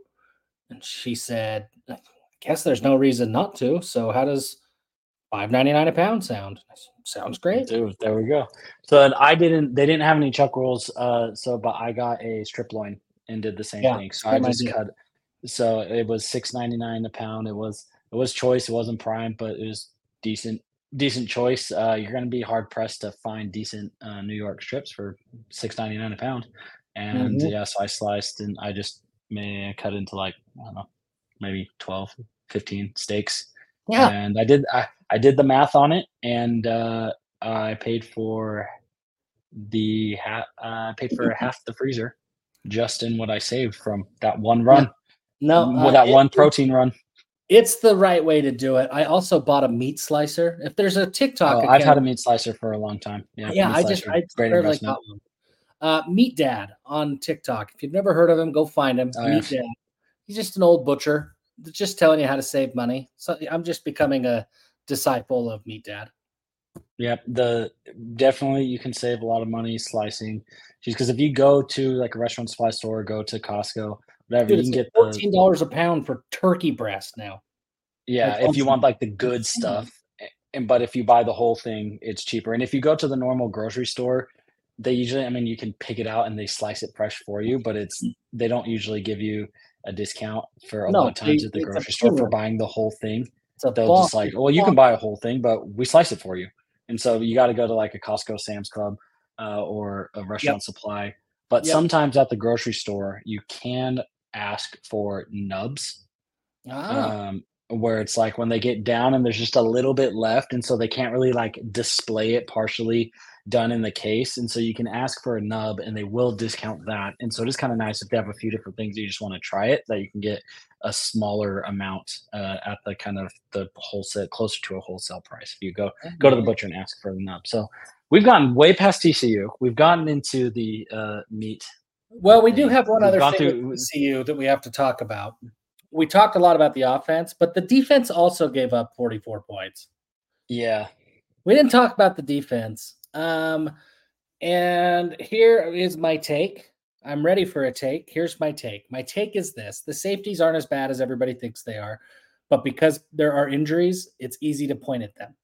And she said, I guess there's no reason not to. So how does five ninety nine a pound sound? Sounds great. Dude, there we go. So and I didn't they didn't have any chuck rolls, uh, so but I got a strip loin and did the same yeah, thing. So I just idea. cut so it was six ninety nine a pound. It was it was choice. It wasn't prime, but it was decent decent choice. Uh, you're going to be hard pressed to find decent uh, New York strips for six ninety nine a pound. And mm-hmm. yeah, so I sliced and I just may cut into like I don't know, maybe 12, 15 steaks. Yeah, and I did I, I did the math on it, and uh, I paid for the half. Uh, paid for half the freezer just in what I saved from that one run. No, with that it, one protein run. It's the right way to do it. I also bought a meat slicer. If there's a TikTok, oh, I've had a meat slicer for a long time. Yeah, yeah. I just I great investment. Got one. Uh, meat Dad on TikTok. If you've never heard of him, go find him. Oh, meat yeah. Dad. He's just an old butcher, just telling you how to save money. So I'm just becoming a disciple of Meat Dad. Yep, the definitely you can save a lot of money slicing. Because if you go to like a restaurant supply store, go to Costco, whatever. Dude, you can get fourteen dollars a pound for turkey breast now. Yeah, like, if you want like the good stuff, and but if you buy the whole thing, it's cheaper. And if you go to the normal grocery store, they usually, I mean, you can pick it out and they slice it fresh for you, but it's mm. they don't usually give you a discount for a no, lot of times they, at the grocery store for buying the whole thing. So they'll just like, well, you can buy a whole thing, but we slice it for you. And so you got to go to like a Costco, Sam's Club, uh, or a restaurant yep. supply. But yep. sometimes at the grocery store, you can ask for nubs. Ah. Um, where it's like when they get down and there's just a little bit left and so they can't really like display it partially done in the case and so you can ask for a nub and they will discount that and so it is kind of nice if they have a few different things you just want to try it that you can get a smaller amount uh, at the kind of the wholesale closer to a wholesale price if you go go to the butcher and ask for the nub. So we've gotten way past tcu we've gotten into the uh, meat well, we do have one other thing to CU that we have to talk about. We talked a lot about the offense, but the defense also gave up 44 points. Yeah. We didn't talk about the defense. Um, and here is my take. I'm ready for a take. Here's my take. My take is this the safeties aren't as bad as everybody thinks they are, but because there are injuries, it's easy to point at them.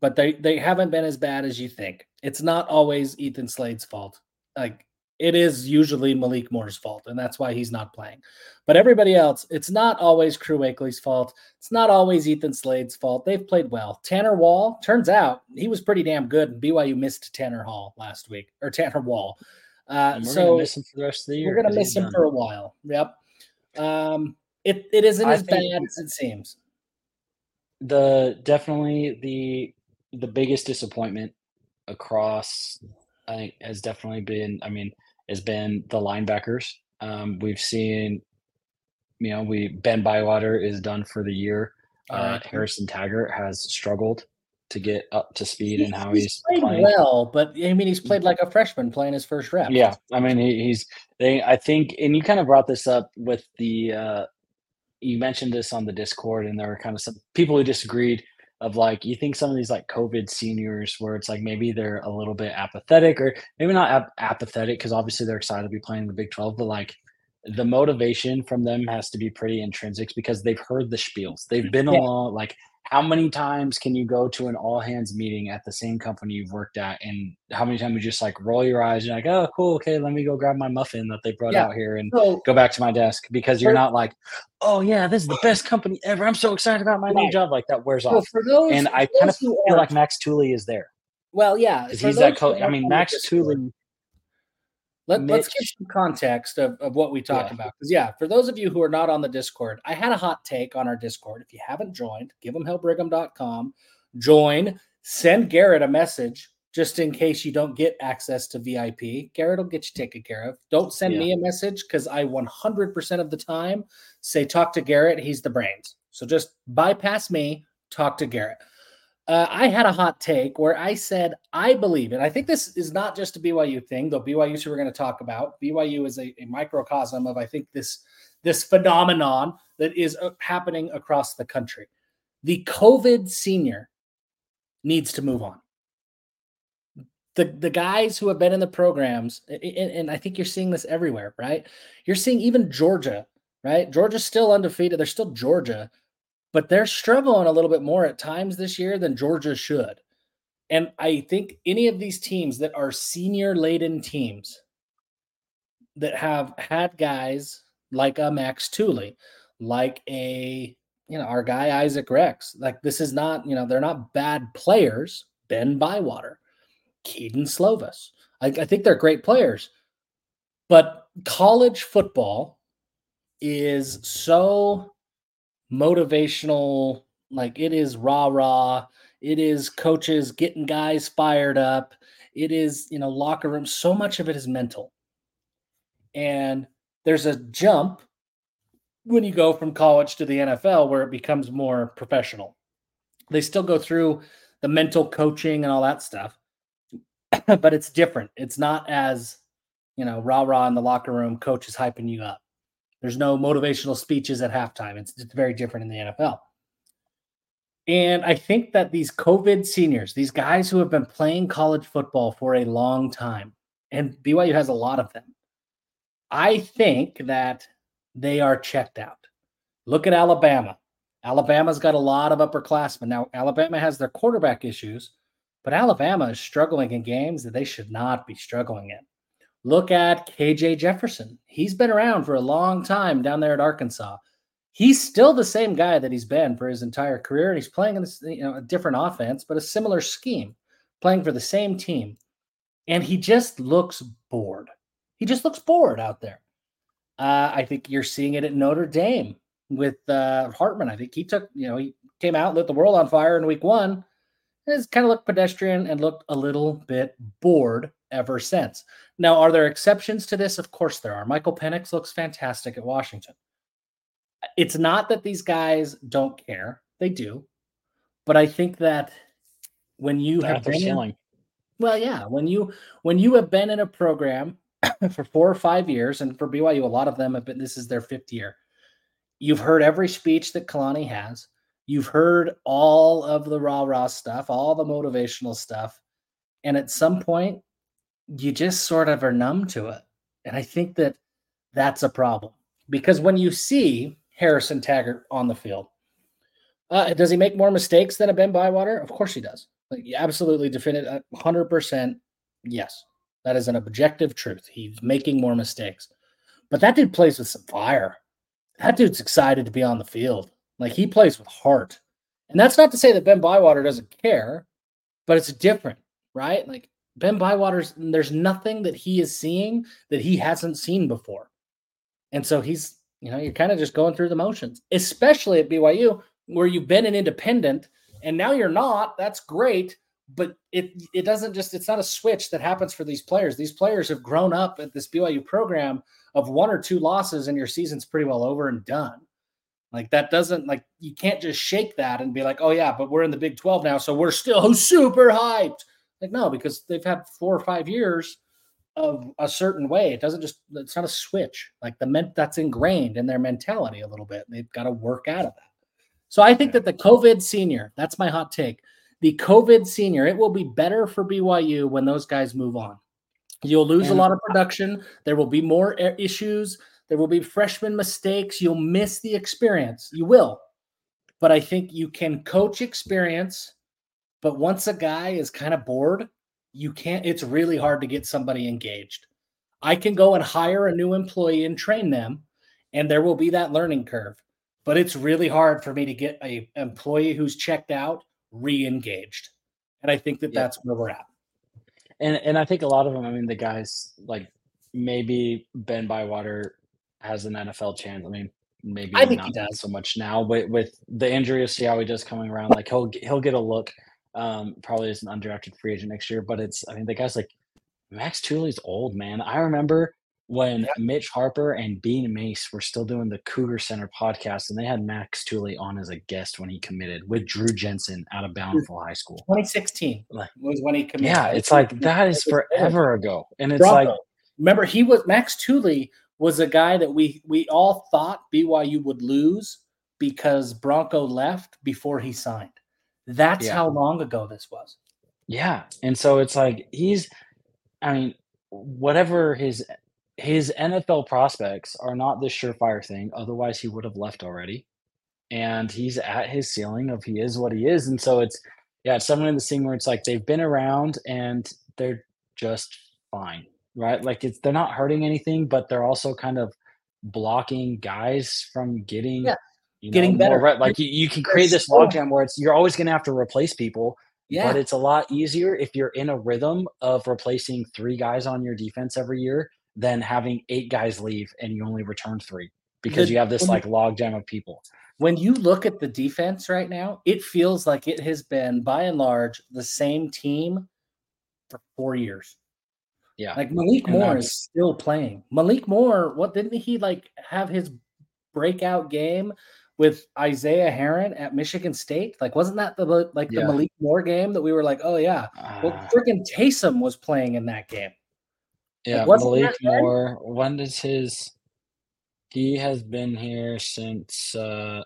But they, they haven't been as bad as you think. It's not always Ethan Slade's fault. Like it is usually Malik Moore's fault, and that's why he's not playing. But everybody else, it's not always Crew Wakley's fault. It's not always Ethan Slade's fault. They've played well. Tanner Wall, turns out he was pretty damn good, and BYU missed Tanner Hall last week, or Tanner Wall. Uh, And we're so gonna miss him for the rest of the year. we're gonna miss him done. for a while. Yep. Um, it, it isn't I as bad as it seems. the definitely the the biggest disappointment across I think has definitely been I mean has been the linebackers. Um, we've seen you know we Ben Bywater is done for the year. Uh, Alright. Harrison Taggart has struggled to get up to speed and how he's he's, played playing. well, but I mean, he's played like a freshman playing his first rep. Yeah, I mean he, he's they. I think, and you kind of brought this up with the. Uh, you mentioned this on the Discord, and there were kind of some people who disagreed. Of like, you think some of these like COVID seniors, where it's like maybe they're a little bit apathetic, or maybe not ap- apathetic because obviously they're excited to be playing the Big Twelve, but like the motivation from them has to be pretty intrinsic because they've heard the spiels. They've been Yeah. along. Like, how many times can you go to an all hands meeting at the same company you've worked at, and how many times you just like roll your eyes and like, oh, cool, okay, let me go grab my muffin that they brought Yeah. out here and So go back to my desk because you're not like, oh yeah, this is the best company ever. I'm so excited about my new job. Like that wears So off. for those, And I kind of feel aren't- like Max Tooley is there well, yeah, he's that. Co- I mean, Max Tooley. Let, let's give some context of, of what we talk Yeah. about. Because, yeah, for those of you who are not on the Discord, I had a hot take on our Discord. If you haven't joined, givehimhellbrigham.com, join, send Garrett a message just in case you don't get access to VIP. Garrett will get you taken care of. Don't send Yeah. me a message because I 100% of the time say, talk to Garrett. He's the brains. So just bypass me, talk to Garrett. Uh, I had a hot take where I said, I believe, and I think this is not just a BYU thing, though BYU who we're going to talk about. BYU is a, a microcosm of, I think, this, this phenomenon that is uh, happening across the country. The COVID senior needs to move on. The, the guys who have been in the programs, and, and I think you're seeing this everywhere, right? You're seeing even Georgia, right? Georgia's still undefeated. They're still Georgia, but they're struggling a little bit more at times this year than Georgia should. And I think any of these teams that are senior laden teams that have had guys like a Max Tooley, like a you know our guy Isaac Rex, like this is not you know they're not bad players. Ben Bywater, Kedon Slovis, I, I think they're great players, but college football is so motivational like it is rah rah it is coaches getting guys fired up it is you know locker room so much of it is mental. And there's a jump when you go from college to the NFL where it becomes more professional. They still go through the mental coaching and all that stuff but it's different. It's not as you know rah rah in the locker room coach is hyping you up there's no motivational speeches at halftime. It's, it's very different in the NFL. And I think that these COVID seniors, these guys who have been playing college football for a long time, and BYU has a lot of them, I think that they are checked out. Look at Alabama. Alabama's got a lot of upperclassmen. Now, Alabama has their quarterback issues, but Alabama is struggling in games that they should not be struggling in. Look at KJ Jefferson. He's been around for a long time down there at Arkansas. He's still the same guy that he's been for his entire career, and he's playing in this, you know, a different offense, but a similar scheme, playing for the same team. And he just looks bored. He just looks bored out there. Uh, I think you're seeing it at Notre Dame with uh, Hartman. I think he took, you know, he came out, lit the world on fire in week one. And it's kind of looked pedestrian and looked a little bit bored ever since. Now, are there exceptions to this? Of course there are. Michael Penix looks fantastic at Washington. It's not that these guys don't care; they do. But I think that when you They're have been in- well, yeah, when you when you have been in a program for four or five years, and for BYU, a lot of them have been. This is their fifth year. You've heard every speech that Kalani has. You've heard all of the rah rah stuff, all the motivational stuff, and at some point, you just sort of are numb to it. And I think that that's a problem because when you see Harrison Taggart on the field, uh, does he make more mistakes than a Ben Bywater? Of course he does. Like, absolutely definitive, hundred percent. Yes, That is an objective truth. He's making more mistakes. But that dude plays with some fire. That dude's excited to be on the field. Like he plays with heart. And that's not to say that Ben Bywater doesn't care, but it's different, right? Like Ben Bywater's there's nothing that he is seeing that he hasn't seen before. And so he's, you know, you're kind of just going through the motions, especially at BYU, where you've been an independent and now you're not. That's great. But it it doesn't just it's not a switch that happens for these players. These players have grown up at this BYU program of one or two losses and your season's pretty well over and done. Like that doesn't like you can't just shake that and be like, oh yeah, but we're in the Big 12 now, so we're still super hyped. Like, no, because they've had four or five years of a certain way. It doesn't just it's not a switch. Like the ment that's ingrained in their mentality a little bit. They've got to work out of that. So I think that the COVID senior, that's my hot take. The COVID senior, it will be better for BYU when those guys move on. You'll lose a lot of production. There will be more issues. There will be freshman mistakes. You'll miss the experience. You will. But I think you can coach experience. But once a guy is kind of bored, you can't, it's really hard to get somebody engaged. I can go and hire a new employee and train them, and there will be that learning curve. But it's really hard for me to get a employee who's checked out re-engaged. And I think that yep. that's where we're at. And and I think a lot of them, I mean, the guys like maybe Ben Bywater has an NFL chance. I mean, maybe I think not he does. so much now, but with the injury of Siawi just coming around, like he'll he'll get a look. Um, probably as an undrafted free agent next year, but it's I mean the guy's like Max Tooley's old man. I remember when Mitch Harper and Bean Mace were still doing the Cougar Center podcast, and they had Max Tooley on as a guest when he committed with Drew Jensen out of Bountiful High School. 2016 like, was when he committed. Yeah, it's like that is forever ago, and it's Bronco. like remember he was Max Tooley was a guy that we we all thought BYU would lose because Bronco left before he signed. That's yeah. how long ago this was. Yeah. And so it's like he's I mean, whatever his his NFL prospects are not the surefire thing. Otherwise, he would have left already. And he's at his ceiling of he is what he is. And so it's yeah, it's someone in the scene where it's like they've been around and they're just fine right? Like it's they're not hurting anything, but they're also kind of blocking guys from getting yeah. You know, getting better. Right? Like you, you can create this logjam where it's you're always going to have to replace people. Yeah. But it's a lot easier if you're in a rhythm of replacing three guys on your defense every year than having eight guys leave and you only return three because the, you have this like logjam of people. When you look at the defense right now, it feels like it has been by and large the same team for four years. Yeah. Like Malik and Moore is still playing. Malik Moore, what didn't he like have his breakout game with Isaiah Herron at Michigan State? Like, wasn't that the like yeah. the Malik Moore game that we were like, oh yeah, uh, well, ah. freaking Taysom was playing in that game. Yeah, like, Malik Moore. When does his? He has been here since. uh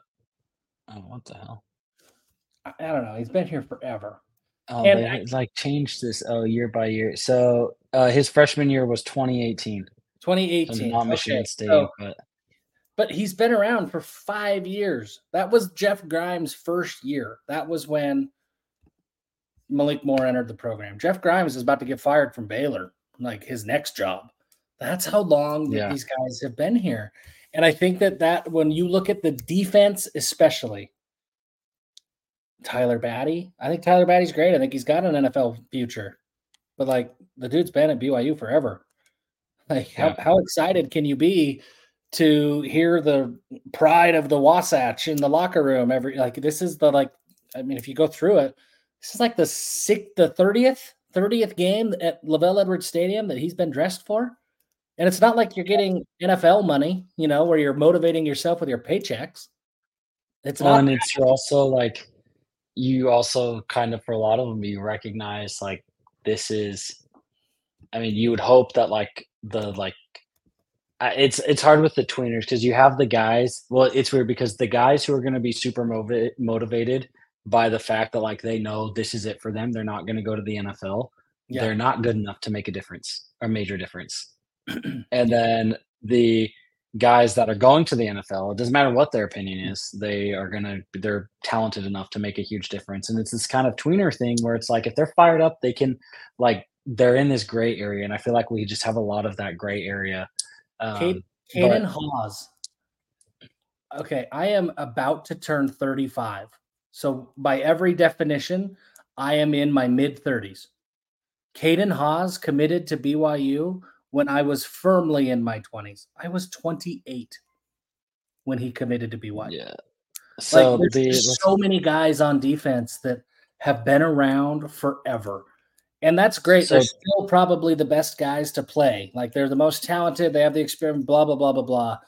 Oh, what the hell? I, I don't know. He's been here forever. Oh, and they I, like changed this oh year by year. So uh, his freshman year was 2018. 2018. So not Michigan okay, State, so, but but he's been around for five years. That was Jeff Grimes' first year. That was when Malik Moore entered the program. Jeff Grimes is about to get fired from Baylor, like his next job. That's how long yeah. these guys have been here. And I think that that when you look at the defense, especially, Tyler Batty. I think Tyler Batty's great. I think he's got an NFL future. But like the dude's been at BYU forever. Like yeah. how, how excited can you be to hear the pride of the Wasatch in the locker room every like this is the like I mean if you go through it, this is like the sixth the 30th 30th game at LaVell Edwards Stadium that he's been dressed for. And it's not like you're getting NFL money, you know, where you're motivating yourself with your paychecks. It's well, not and it's also like you also kind of for a lot of them you recognize like this is i mean you would hope that like the like it's it's hard with the tweeners because you have the guys well it's weird because the guys who are going to be super motiv- motivated by the fact that like they know this is it for them they're not going to go to the nfl yeah. they're not good enough to make a difference a major difference and then the guys that are going to the NFL, it doesn't matter what their opinion is, they are gonna they're talented enough to make a huge difference. And it's this kind of tweener thing where it's like if they're fired up, they can like they're in this gray area, and I feel like we just have a lot of that gray area. Um, Caden Haws. Okay, I am about to turn 35. So by every definition, I am in my mid 30s. Caden Haws committed to BYU when I was firmly in my 20s. I was 28 when he committed to BYU. Yeah. So like, there's the, so many guys on defense that have been around forever. And that's great. So, they're still probably the best guys to play. Like they're the most talented. They have the experience, blah, blah, blah, blah, blah.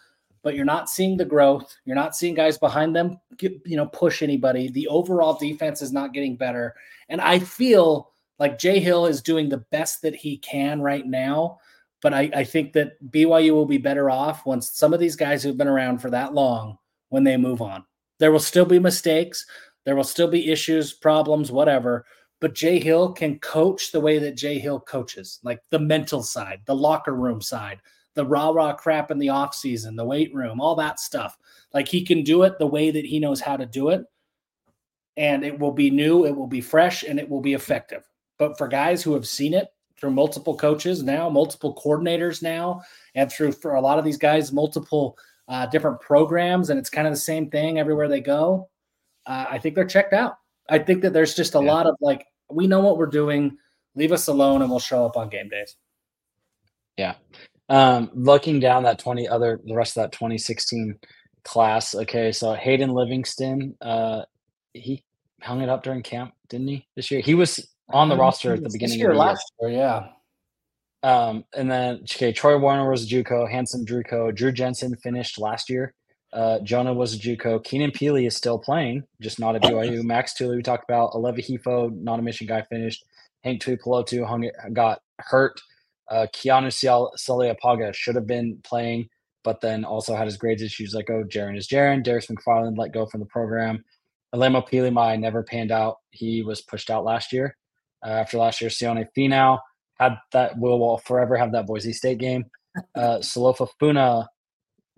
But you're not seeing the growth. You're not seeing guys behind them, get, you know, push anybody. The overall defense is not getting better. And I feel like Jay Hill is doing the best that he can right now. But I, I think that BYU will be better off once some of these guys who've been around for that long when they move on. There will still be mistakes. There will still be issues, problems, whatever. But Jay Hill can coach the way that Jay Hill coaches, like the mental side, the locker room side, the rah rah crap in the off season, the weight room, all that stuff. Like he can do it the way that he knows how to do it. And it will be new, it will be fresh, and it will be effective. But for guys who have seen it through multiple coaches now, multiple coordinators now, and through for a lot of these guys, multiple uh, different programs, and it's kind of the same thing everywhere they go uh, I think they're checked out. I think that there's just a yeah. lot of like, we know what we're doing. Leave us alone, and we'll show up on game days. Yeah. Um, looking down that 20 other the rest of that 2016 class. Okay, so Hayden Livingston, uh, he hung it up during camp, didn't he? This year, he was on the roster at the beginning of the last year. year. Yeah. Um, and then okay, Troy Warner was JUCO, Hanson Druco, Drew Jensen finished last year. Uh, Jonah was a JUCO. Keenan Pili is still playing, just not at BYU. Max Tooley, we talked about. Aleva Hifo, not a mission guy, finished. Hank Tuipulotu hung it, got hurt. Uh, Keanu Saleapaga should have been playing, but then also had his grades issues. Like, oh, Jaren is Jaren. Darius McFarland let go from the program. Alema Pilimai never panned out. He was pushed out last year. Uh, after last year, Sione Finau had that will, will forever have that Boise State game. Uh, Salofa Funa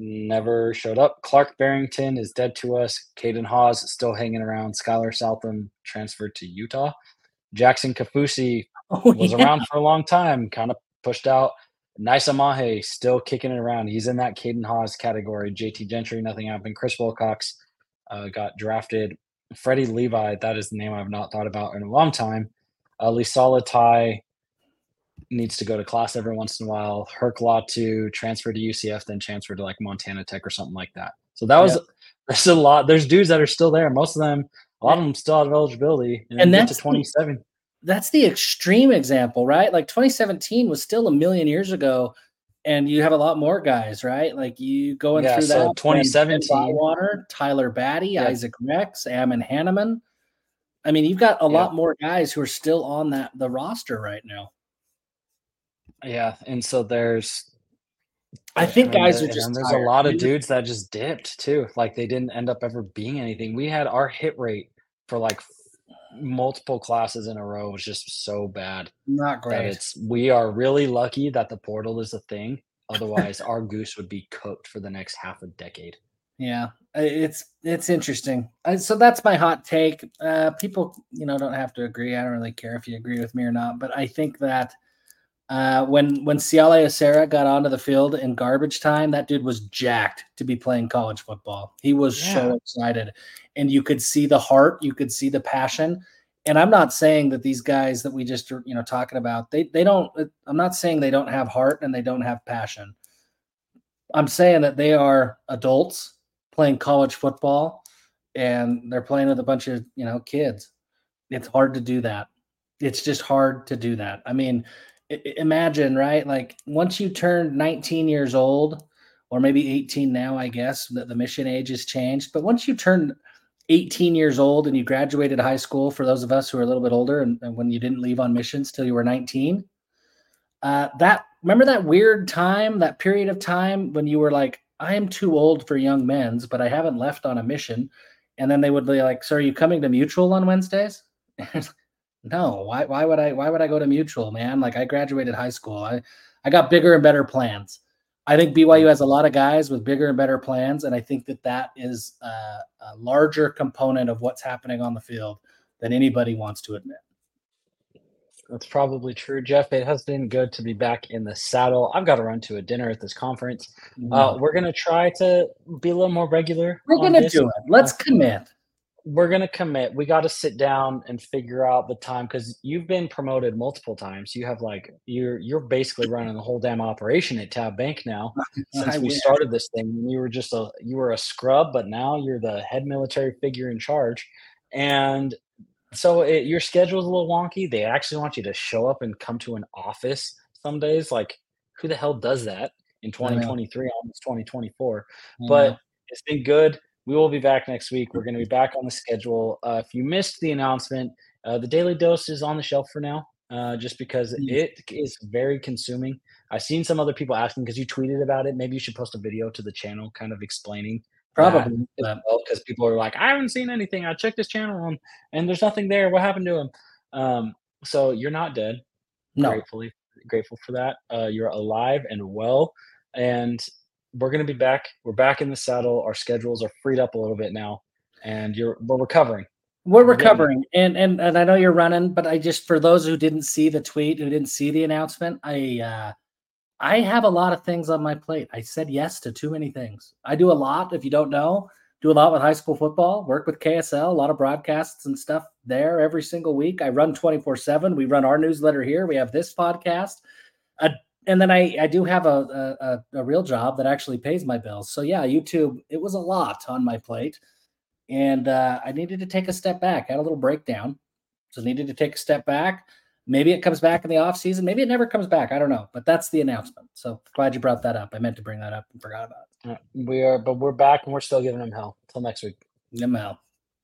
never showed up. Clark Barrington is dead to us. Caden Haws still hanging around. Skylar Southam transferred to Utah. Jackson Kaufusi oh, was yeah. around for a long time, kind of pushed out. Nisa Mahe still kicking it around. He's in that Caden Haws category. JT Gentry, nothing happened. Chris Wilcox uh, got drafted. Freddie Levi, that is the name I've not thought about in a long time. Uh, Lisala Tai needs to go to class every once in a while. Herc Latu transferred to UCF, then transferred to like Montana Tech or something like that. So that was there's a lot. There's dudes that are still there. Most of them, a lot of them still have eligibility, and, and that's to 27. The, that's the extreme example, right? Like 2017 was still a million years ago, and you have a lot more guys, right? Like you going yeah, through so that 2017 water, Tyler Batty, yeah. Isaac Rex, Ammon Hanneman. I mean, you've got a yeah. lot more guys who are still on that the roster right now. Yeah, and so there's I think guys are just there's tired. a lot of dudes that just dipped too. Like they didn't end up ever being anything. We had our hit rate for like multiple classes in a row was just so bad. Not great. It's we are really lucky that the portal is a thing. Otherwise, our goose would be cooked for the next half a decade. Yeah, it's it's interesting. So that's my hot take. Uh, people, you know, don't have to agree. I don't really care if you agree with me or not, but I think that uh, when when Siale Esera got onto the field in garbage time, that dude was jacked to be playing college football. He was yeah. so excited, and you could see the heart, you could see the passion. And I'm not saying that these guys that we just are, you know talking about they they don't. I'm not saying they don't have heart and they don't have passion. I'm saying that they are adults playing college football, and they're playing with a bunch of you know kids. It's hard to do that. It's just hard to do that. I mean, imagine, right? Like once you turn 19 years old, or maybe 18 now, I guess that the mission age has changed. But once you turn 18 years old and you graduated high school, for those of us who are a little bit older, and, and when you didn't leave on missions till you were 19, uh, that remember that weird time, that period of time when you were like, I am too old for young men's, but I haven't left on a mission. And then they would be like, So are you coming to mutual on Wednesdays? No, why why would I why would I go to mutual, man? Like I graduated high school. I I got bigger and better plans. I think BYU has a lot of guys with bigger and better plans, and I think that that is a, a larger component of what's happening on the field than anybody wants to admit. That's probably true, Jeff. It has been good to be back in the saddle. I've got to run to a dinner at this conference. Uh, we're gonna try to be a little more regular. We're gonna this. do it. Let's Uh, commit. We're gonna commit. We got to sit down and figure out the time because you've been promoted multiple times. You have like you're you're basically running the whole damn operation at Tab Bank now. Since we started this thing, you were just a you were a scrub, but now you're the head military figure in charge, and so it, your schedule's a little wonky. They actually want you to show up and come to an office some days. Like, who the hell does that in 2023, almost 2024? I But it's been good. We will be back next week. We're going to be back on the schedule. Uh, if you missed the announcement, uh, the daily dose is on the shelf for now, uh, just because Mm. it is very consuming. I've seen some other people asking because you tweeted about it. Maybe you should post a video to the channel, kind of explaining probably. because people are like, I haven't seen anything. I checked this channel and, and there's nothing there. What happened to him? Um, so you're not dead. no, Gratefully grateful for that. Uh, you're alive and well, and we're gonna be back. We're back in the saddle. Our schedules are freed up a little bit now, and you're we're recovering. we're recovering, and and and I know you're running, but I just for those who didn't see the tweet, who didn't see the announcement, I uh I have a lot of things on my plate. I said yes to too many things. I do a lot. If you don't know, do a lot with high school football. Work with KSL, a lot of broadcasts and stuff there every single week. I run twenty four seven. We run our newsletter here. We have this podcast. Uh, and then I, I do have a, a a- real job that actually pays my bills. So yeah, YouTube. It was a lot on my plate, and uh, I needed to take a step back. I had a little breakdown, so needed to take a step back. Maybe it comes back in the off season. Maybe it never comes back. I don't know. But that's the announcement. So glad you brought that up. I meant to bring that up and forgot about Uh, we are, but we're back and we're still giving them hell. Until next week. it. Nimel.